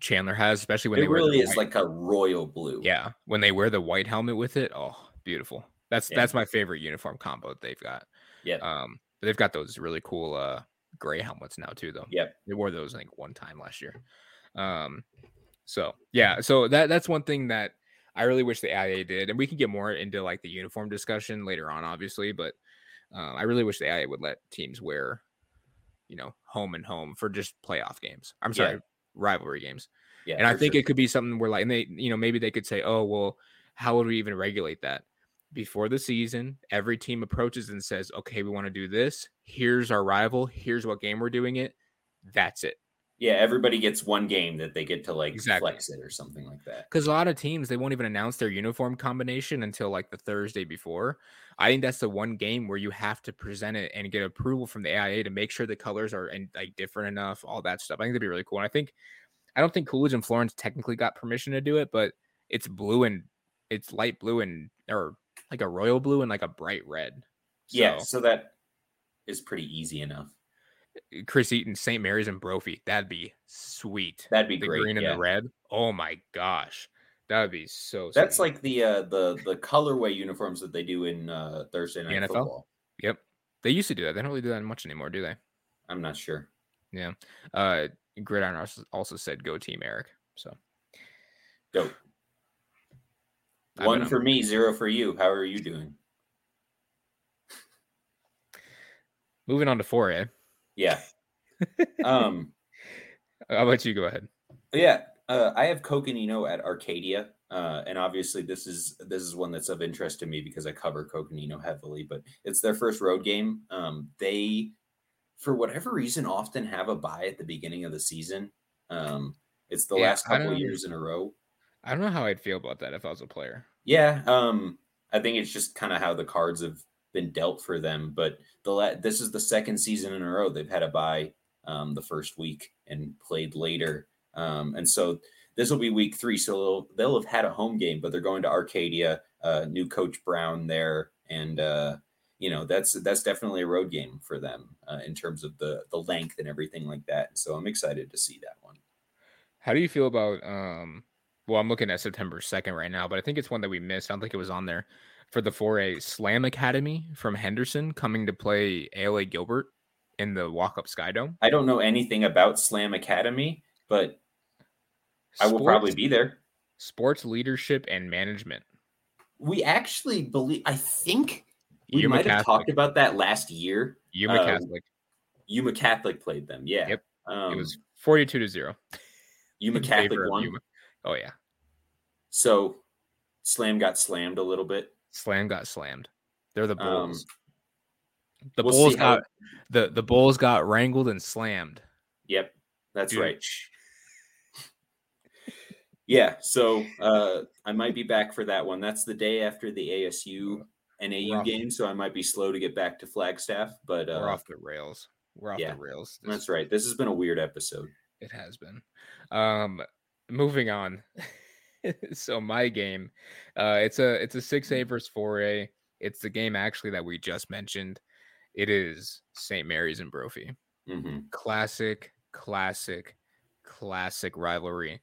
Chandler has, especially when it they really is white. like a royal blue. Yeah, when they wear the white helmet with it, oh, beautiful. That's yeah. that's my favorite uniform combo that they've got. Yeah. Um, but they've got those really cool uh gray helmets now too, though. Yep. They wore those I think one time last year. Um, so yeah, so that that's one thing that I really wish the AIA did, and we can get more into like the uniform discussion later on, obviously. But uh, I really wish the AIA would let teams wear, you know, home and home for just playoff games. I'm sorry, yeah. rivalry games. Yeah, and I think sure. it could be something where like, and they, you know, maybe they could say, oh, well, how would we even regulate that? Before the season, every team approaches and says, okay, we want to do this. Here's our rival. Here's what game we're doing it. That's it. Yeah, everybody gets one game that they get to like exactly. flex it or something like that. Because a lot of teams they won't even announce their uniform combination until like the Thursday before. I think that's the one game where you have to present it and get approval from the AIA to make sure the colors are and like different enough, all that stuff. I think that'd be really cool. And I think I don't think Coolidge and Florence technically got permission to do it, but it's blue and it's light blue and or like a royal blue and like a bright red. So, yeah, so that is pretty easy enough. Eh, Chris Eaton, St. Mary's, and Brophy. That'd be sweet. That'd be the great. green yeah. and the red. Oh my gosh, that'd be so. That's sweet. like the uh, the the colorway uniforms that they do in uh, Thursday night NFL? football. Yep, they used to do that. They don't really do that much anymore, do they? I'm not sure. Yeah. Uh, Gridiron also said, "Go team, Eric." So, dope. One for me, zero for you. How are you doing? *laughs* Moving on to 4A. Yeah. *laughs* um How about you go ahead? Yeah. Uh, I have Coconino at Arcadia. Uh, and obviously this is this is one that's of interest to me because I cover Coconino heavily, but it's their first road game. Um, they for whatever reason often have a buy at the beginning of the season. Um, it's the yeah, last couple years in a row. I don't know how I'd feel about that if I was a player. Yeah, um, I think it's just kind of how the cards have been dealt for them. But the la- this is the second season in a row they've had a bye um, the first week and played later, um, and so this will be week three. So they'll, they'll have had a home game, but they're going to Arcadia. Uh, new coach Brown there, and uh, you know that's that's definitely a road game for them uh, in terms of the the length and everything like that. So I'm excited to see that one. How do you feel about um, well, I'm looking at September 2nd right now, but I think it's one that we missed. I don't think it was on there for the 4A Slam Academy from Henderson coming to play ALA Gilbert in the walk up Sky Dome. I don't know anything about Slam Academy, but sports, I will probably be there. Sports leadership and management. We actually believe, I think we Yuma might have talked about that last year. Yuma uh, Catholic. Yuma Catholic played them. Yeah. Yep. Um, it was 42 to 0. Yuma Catholic won. Yuma. Oh yeah. So Slam got slammed a little bit. Slam got slammed. They're the Bulls. Um, the we'll Bulls got the the Bulls got wrangled and slammed. Yep, that's Dude. right. yeah, so uh, I might be back for that one. That's the day after the ASU NAU game, so I might be slow to get back to Flagstaff. But uh, we're off the rails. We're off yeah, the rails. This that's right. This has been a weird episode. It has been. Um, moving on. *laughs* so my game, uh, it's a it's a six A mm-hmm. versus four A. It's the game actually that we just mentioned. It is St. Mary's and Brophy. hmm Classic, classic, classic rivalry.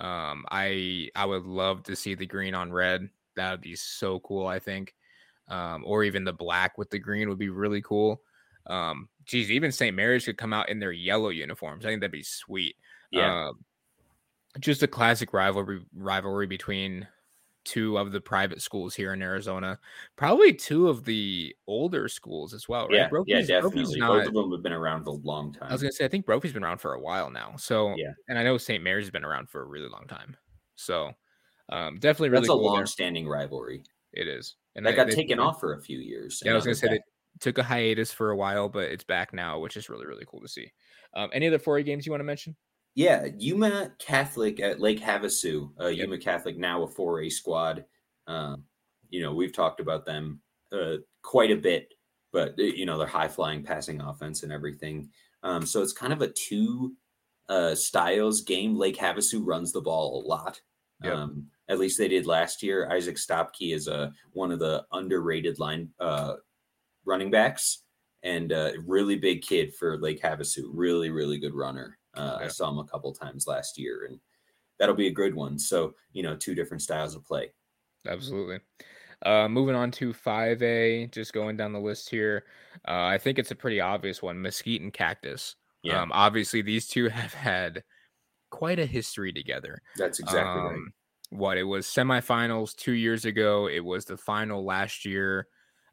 Um, I I would love to see the green on red. That would be so cool. I think, um, or even the black with the green would be really cool. Um, geez, even St. Mary's could come out in their yellow uniforms. I think that'd be sweet. Yeah. Um, just a classic rivalry rivalry between two of the private schools here in Arizona. Probably two of the older schools as well, right? yeah, yeah, Brophy's- Brophy's definitely. not- Both of them have been around for a long time. I was gonna say I think Brophy's been around for a while now. So Yeah. and I know St. Mary's has been around for a really long time. So um definitely really That's a cool there. long-standing rivalry It is. And that they- got they- taken they- off for a few years. Yeah, I was gonna say they took a hiatus for a while, but it's back now, which is really, really cool to see. Um, any other 4A games you want to mention? Yeah, Yuma Catholic at Lake Havasu. Uh, Yep. Yuma Catholic now a 4A squad. Um, you know, we've talked about them uh, quite a bit, but uh, you know, they're high flying passing offense and everything. Um, so it's kind of a two uh, styles game. Lake Havasu runs the ball a lot. Yep. Um, at least they did last year. Isaac Stopke is a one of the underrated line uh, running backs and a really big kid for Lake Havasu. Really, really good runner. Uh, I saw him a couple times last year, and that'll be a good one. So you know, two different styles of play. Absolutely. Uh, moving on to 5A, just going down the list here. Uh, I think it's a pretty obvious one Mesquite and Cactus. Yeah. Um, obviously, these two *laughs* have had quite a history together. That's exactly right. Um, What it was semifinals two years ago, it was the final last year.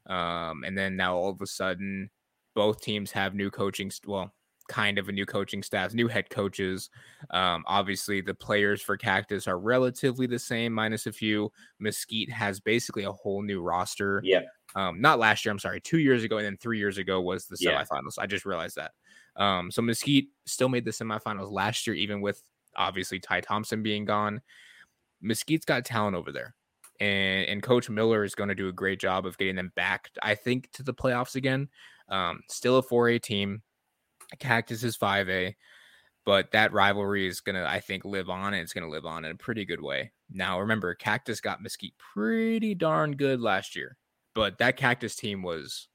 Um, and then now all of a sudden, both teams have new coaching. st- Well, kind of a new coaching staff, new head coaches. Um, obviously, the players for Cactus are relatively the same, minus a few. Mesquite has basically a whole new roster. Yeah. Um, not last year, I'm sorry, two years ago, and then three years ago was the Yeah. semifinals. I just realized that. Um, so Mesquite still made the semifinals last year, even with obviously Ty Thompson being gone. Mesquite's got talent over there. And, and Coach Miller is going to do a great job of getting them back, I think, to the playoffs again. Um, still a 4A team. Cactus is 5A, but that rivalry is going to, I think, live on and it's going to live on in a pretty good way. Now, remember, Cactus got Mesquite pretty darn good last year, but that Cactus team was,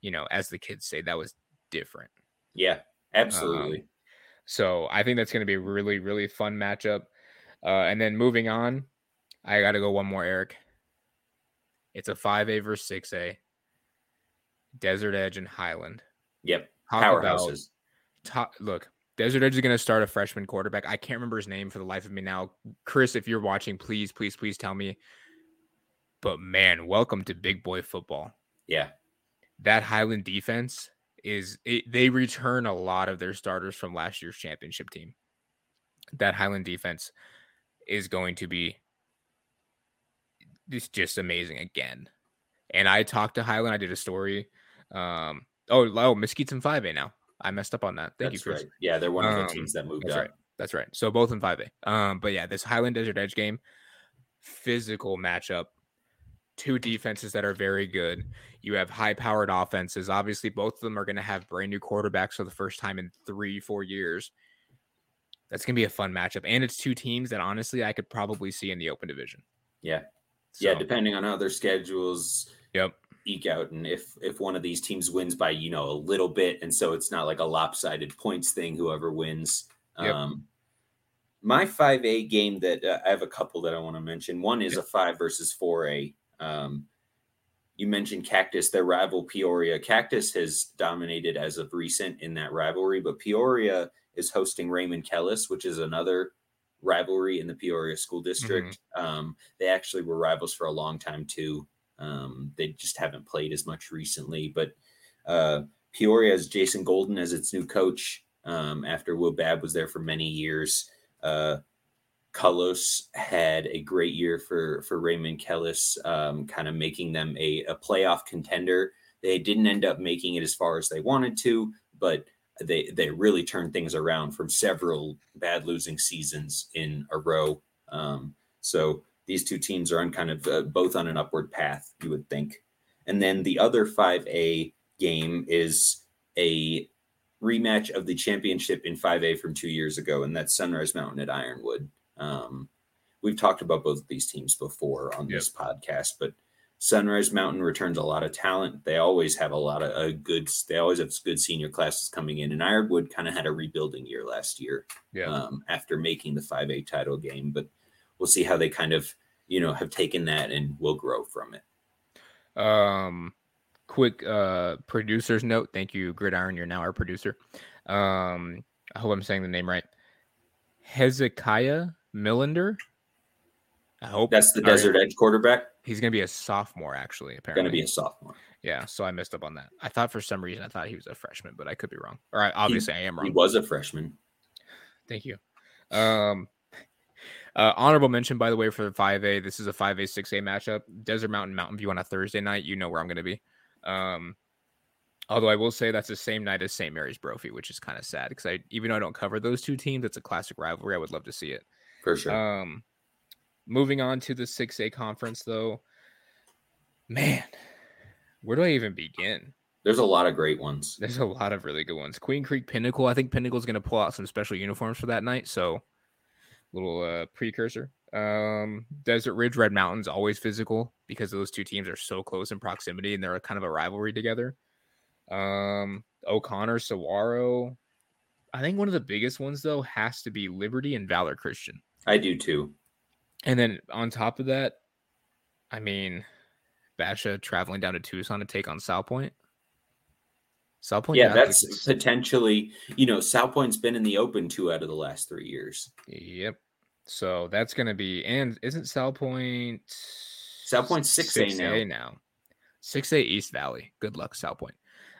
you know, as the kids say, that was different. Yeah, absolutely. So I think that's going to be a really, really fun matchup. Uh, and then moving on, I got to go one more, Eric. It's a 5A versus 6A. Desert Edge and Highland. yep, Talk about powerhouses. look, Desert Edge is going to start a freshman quarterback. I can't remember his name for the life of me now. Chris, if you're watching, please, please, please tell me. But man, welcome to big boy football. Yeah, That Highland defense is it, they return a lot of their starters from last year's championship team. That Highland defense is going to be it's just amazing again. And I talked to Highland. I did a story. Um, oh, oh, Mesquite's in 5A now. I messed up on that. Thank that's you, Chris. right. Yeah, they're one of Um, the teams that moved That's up. right. That's right. So both in 5A. Um, but yeah, this Highland Desert Edge game, physical matchup. Two defenses that are very good. You have high powered offenses. Obviously, both of them are going to have brand new quarterbacks for the first time in three, four years. That's going to be a fun matchup. And it's two teams that honestly I could probably see in the open division. Yeah, yeah, depending on how their schedules Yep. Eke out, and if if one of these teams wins by you know a little bit, and so it's not like a lopsided points thing. Whoever wins. Yep. Um, my five A game that uh, I have a couple that I want to mention. One is a five versus four A. Um, you mentioned Cactus, their rival Peoria. Cactus has dominated as of recent in that rivalry, but Peoria is hosting Raymond Kellis, which is another rivalry in the Peoria School District. Um, they actually were rivals for a long time too. Um, they just haven't played as much recently, but uh, Peoria has Jason Golden as its new coach um, after Will Babb was there for many years. Uh, Carlos had a great year for for Raymond Kellis, um, kind of making them a, a playoff contender. They didn't end up making it as far as they wanted to, but they they really turned things around from several bad losing seasons in a row. Um, so these two teams are on kind of uh, both on an upward path, you would think. And then the other 5A game is a rematch of the championship in 5A from two years ago, and that's Sunrise Mountain at Ironwood. Um, we've talked about both of these teams before on this podcast, but Sunrise Mountain returns a lot of talent. They always have a lot of a good. They always have good senior classes coming in. And Ironwood kind of had a rebuilding year last year, Yeah. um, after making the five A title game. But we'll see how they kind of you know have taken that and will grow from it. Um, quick uh producer's note. Thank you, Gridiron. You're now our producer. Um, I hope I'm saying the name right. Hezekiah Millender. I hope That's the. Desert Edge quarterback. He's gonna be a sophomore, actually. Apparently, Going to be a sophomore. yeah. So I messed up on that. I thought for some reason I thought he was a freshman, but I could be wrong. Or I, obviously I am wrong. He was a freshman. Thank you. Um, uh, honorable mention, by the way, for the 5A. This is a 5A, 6A matchup. Desert Mountain, Mountain View on a Thursday night. You know where I'm going to be. Um, although I will say that's the same night as St. Mary's Brophy, which is kind of sad because I, even though I don't cover those two teams, it's a classic rivalry. I would love to see it. For sure. Um, moving on to the 6A conference, though, man, where do I even begin? There's a lot of great ones. There's a lot of really good ones. Queen Creek Pinnacle. I think Pinnacle's going to pull out some special uniforms for that night. So, little uh, precursor. Um, Desert Ridge Red Mountains always physical because those two teams are so close in proximity and they're kind of a rivalry together. Um, O'Connor Saguaro. I think one of the biggest ones though has to be Liberty and Valor Christian. I do too. And then on top of that, I mean, Basha traveling down to Tucson to take on Salpointe. Salpointe, yeah, that's potentially, you know, Salpointe's been in the open two out of the last three years. Yep. So that's gonna be and isn't Salpointe South Point's 6A now. now. Six A East Valley. Good luck, Salpointe.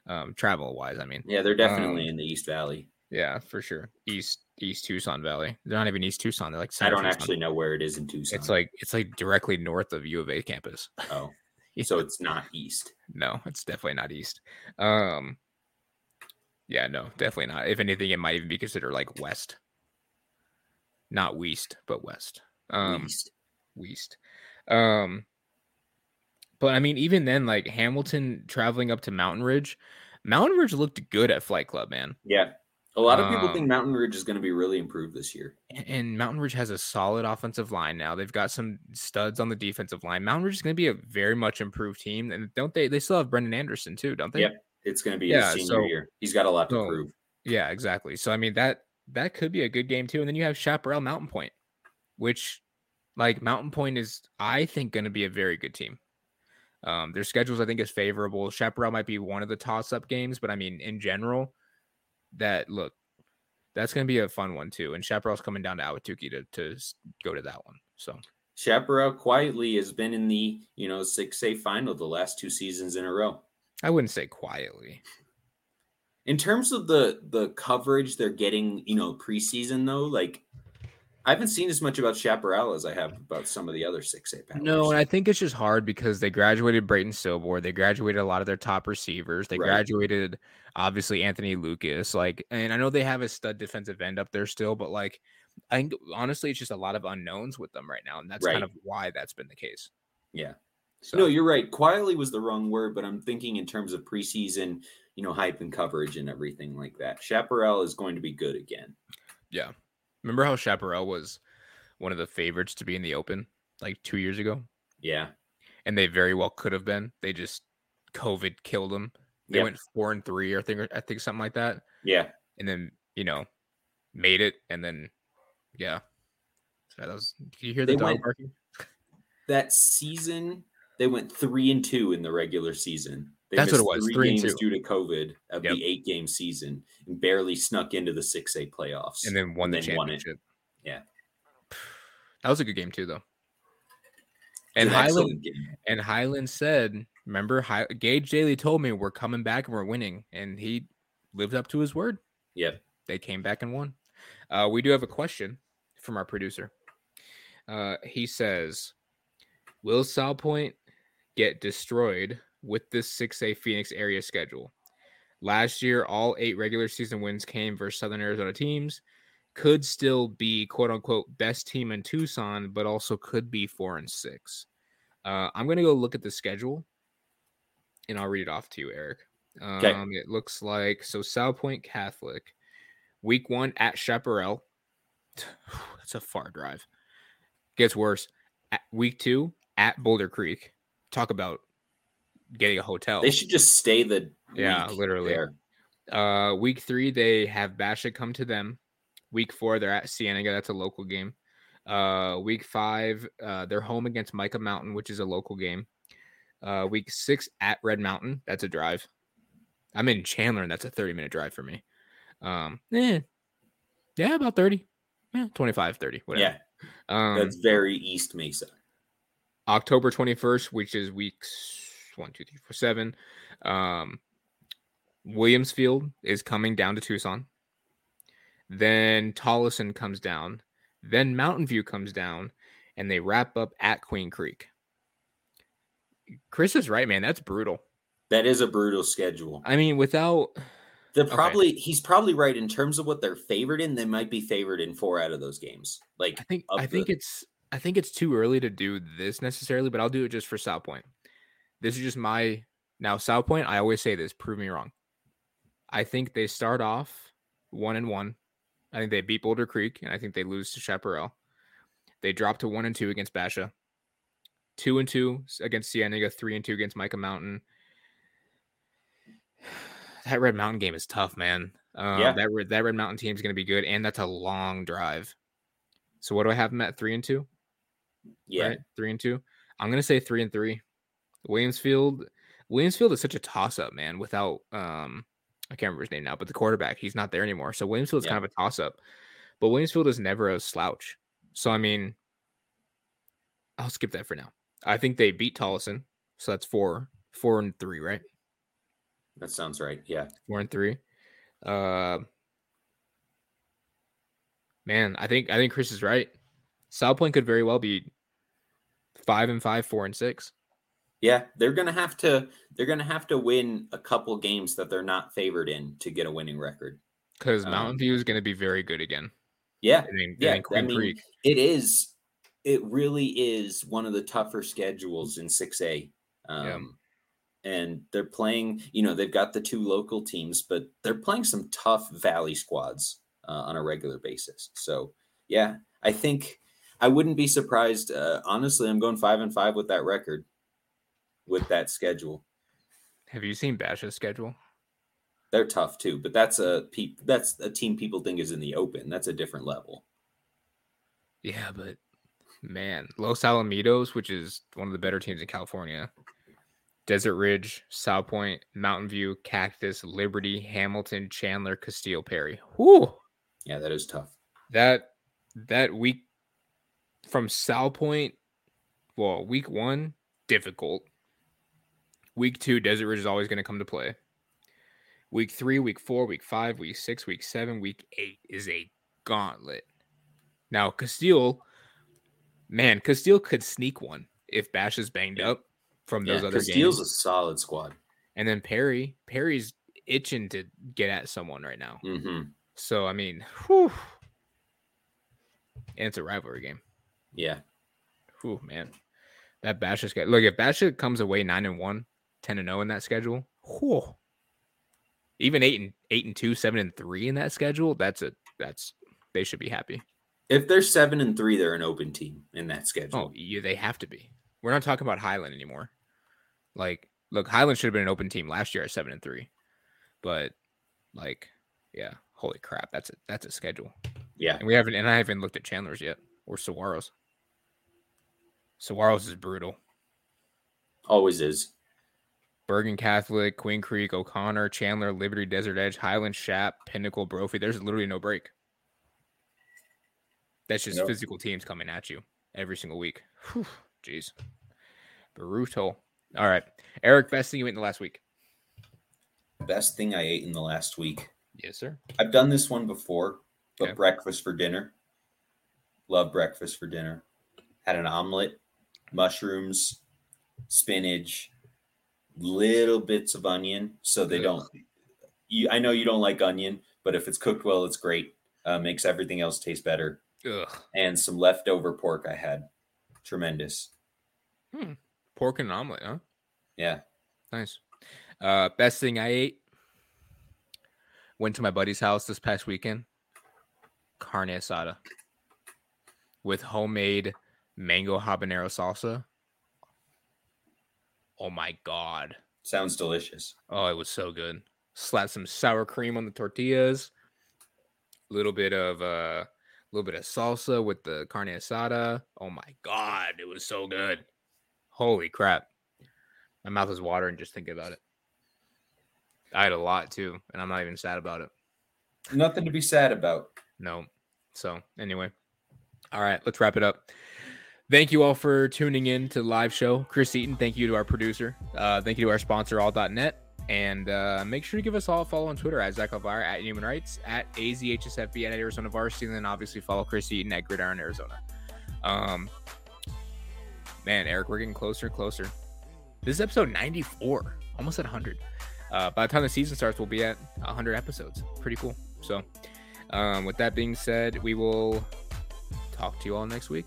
Um, travel wise, I mean. Yeah, they're definitely Um, in the East Valley. Yeah, for sure. East East Tucson Valley. They're not even East Tucson. They're like I don't Tucson. actually know where it is in Tucson. It's like it's like directly north of U of A campus. oh, *laughs* so it's not east. No, it's definitely not east. Um yeah, no, definitely not. If anything, it might even be considered like west. Not west, but west. Um east. west. Um but I mean, even then, like Hamilton traveling up to Mountain Ridge, Mountain Ridge looked good at Flight Club, man. Yeah, a lot of people Um, think Mountain Ridge is going to be really improved this year. And Mountain Ridge has a solid offensive line now. They've got some studs on the defensive line. Mountain Ridge is going to be a very much improved team, and don't they? They still have Brendan Anderson too, don't they? Yep. It's going to be Yeah, his senior so- year. He's got a lot to so- prove. Yeah, exactly. So I mean that that could be a good game too. And then you have Chaparral Mountain Point, which like Mountain Point is I think going to be a very good team. Um, their schedules I think is favorable. Chaparral might be one of the toss up games, but I mean in general, that look that's going to be a fun one too. And Chaparral's coming down to Ahwatukee to to go to that one. So Chaparral quietly has been in the you know six A final the last two seasons in a row. I wouldn't say quietly. In terms of the the coverage they're getting, you know, preseason though, like I haven't seen as much about Chaparral as I have about some of the other six A powers. No, and I think it's just hard because they graduated Brayton Silbor. They graduated a lot of their top receivers. They Right. graduated obviously Anthony Lucas. Like, and I know they have a stud defensive end up there still, but like, I think honestly, it's just a lot of unknowns with them right now, and that's kind of why that's been the case. Yeah. So No, you're right. Quietly was the wrong word, but I'm thinking in terms of preseason, you know, hype and coverage and everything like that. Chaparral is going to be good again. yeah. Remember how Chaparral was one of the favorites to be in the Open like two years ago, Yeah. and they very well could have been. They just COVID killed them. They Yep. went four and three, or I think, I think something like that. Yeah. and then you know made it and then yeah so that was did you hear the They dog went- barking That season, they went three and two in the regular season. They That's what it was, Three, three and games due to COVID of Yep. the eight game season and barely snuck into the six A playoffs. and then won the then won championship Yeah. that was a good game too though and an highland and highland said remember Hi- gage daly told me we're coming back and we're winning and he lived up to his word Yep. they came back and won uh, we do have a question from our producer uh, he says will Salpointe get destroyed with this 6A Phoenix area schedule? Last year, all eight regular season wins came versus Southern Arizona teams. Could still be quote unquote best team in Tucson, but also could be four and six. Uh, I'm gonna go look at the schedule, and I'll read it off to you, Eric. Um, Okay. It looks like so Salpointe Catholic, week one at Chaparral. *sighs* That's a far drive. Gets worse. At week two at Boulder Creek. Talk about getting a hotel. They should just stay the Yeah, literally. there. Uh, week three, they have Basha come to them. Week four, they're at Cienega. That's a local game. Uh, week five, uh, they're home against Mica Mountain, which is a local game. Uh, week six at Red Mountain. That's a drive. I'm in Chandler, and that's a 30 minute drive for me. Um, eh, yeah, about 30. Yeah, 25, 30, whatever. Yeah, Um, that's very East Mesa. October 21st, which is weeks one, two, three, four, seven. Um, Williams Field is coming down to Tucson. Then Tolleson comes down. Then Mountain View comes down, and they wrap up at Queen Creek. Chris is right, man. That's brutal. That is a brutal schedule. I mean, without Okay. probably he's probably right in terms of what they're favored in. They might be favored in four out of those games. Like I think I think the- it's I think it's too early to do this necessarily, but I'll do it just for Salpointe. This is just my now Salpointe. I always say this. Prove me wrong. I think they start off one and one. I think they beat Boulder Creek, and I think they lose to Chaparral. They drop to one and two against Basha, two and two against Cienega, three and two against Mica Mountain. *sighs* That Red Mountain game is tough, man. Um, Yeah. That Red, that Red Mountain team is going to be good, and that's a long drive. So what do I have them at three and two? Yeah, right? Three and two. I'm gonna say three and three. Williams Field. Williamsfield is such a toss up, man. Without um, I can't remember his name now, but the quarterback, he's not there anymore. So Williams Field's Yeah. kind of a toss up. But Williams Field is never a slouch. So I mean, I'll skip that for now. I think they beat Tolleson, so that's four, four and three, right? that sounds right. Yeah, Four and three. Uh, man, I think I think Chris is right. Salpointe could very well be five and five, four and six. yeah. They're gonna have to they're gonna have to win a couple games that they're not favored in to get a winning record. Because Um, Mountain View is going to be very good again. Yeah, yeah. I mean, Creek. it is. It really is one of the tougher schedules in six A. Um, And they're playing. You know, they've got the two local teams, but they're playing some tough Valley squads uh, on a regular basis. So yeah, I think I wouldn't be surprised. Uh, honestly, I'm going five and five with that record, with that schedule. Have you seen Basha's schedule? They're tough too, but that's a peop, that's a team people think is in the open. That's a different level. Yeah, but man, Los Alamitos, which is one of the better teams in California, Desert Ridge, Salpointe, Mountain View, Cactus, Liberty, Hamilton, Chandler, Casteel, Perry. Whoo! Yeah, that is tough. That that week from Salpointe, well, week one, difficult. Week two, Desert Ridge is always going to come to play. Week three, week four, week five, week six, week seven, week eight is a gauntlet. Now, Casteel, man, Casteel could sneak one if Bash is banged Yeah. up from Yeah, those other Casteel's games. a solid squad. And then Perry, Perry's itching to get at someone right now. hmm So I mean, whew. And it's a rivalry game. Yeah, Whew, man. That Basha schedule. Look, if Basha comes away nine and one, 10 and 0 in that schedule, whew. even eight and eight and two, seven and three in that schedule, that's a that's they should be happy. if they're seven and three, they're an open team in that schedule. Oh, yeah, they have to be. We're not talking about Highland anymore. Like, look, Highland should have been an open team last year at seven and three. But like, yeah, holy crap, that's a that's a schedule. Yeah, And we haven't, and I haven't looked at Chandler's yet or Saguaros. Saguaros is brutal. always is. Bergen Catholic, Queen Creek, O'Connor, Chandler, Liberty, Desert Edge, Highland, Shap, Pinnacle, Brophy. There's literally no break. That's just Nope. physical teams coming at you every single week. Whew, Jeez. Brutal. All right. Eric, best thing you ate in the last week. Best thing I ate in the last week. Yes, sir. I've done this one before, but Okay. breakfast for dinner. Love breakfast for dinner. Had an omelet, mushrooms, spinach, little bits of onion, so they don't. You, I know you don't like onion, but if it's cooked well, it's great. Uh, makes everything else taste better. Ugh. And some leftover pork I had, tremendous. Pork and omelet, huh? Yeah, Nice. Uh, best thing I ate. Went to my buddy's house this past weekend. Carne asada with homemade mango habanero salsa. Oh my god. Sounds delicious. Oh, it was so good. Slap some sour cream on the tortillas. A little bit of uh a little bit of salsa with the carne asada. Oh my god, it was so good. Holy crap. My mouth is watering just thinking about it. I had a lot too, and I'm not even sad about it. Nothing to be sad about. No. So, anyway. All right, let's wrap it up. Thank you all for tuning in to the live show. Chris Eaton, thank you to our producer. Uh, thank you to our sponsor, all.net. And uh, make sure to give us all a follow on Twitter at Zach at Human Rights, at AZHSFB, at Arizona Varsity, and then obviously follow Chris Eaton at Gridiron Arizona. Um, man, Eric, we're getting closer and closer. This is episode 94, almost at 100. Uh, by the time the season starts, we'll be at 100 episodes. Pretty cool. So, um, with that being said, we will talk to you all next week.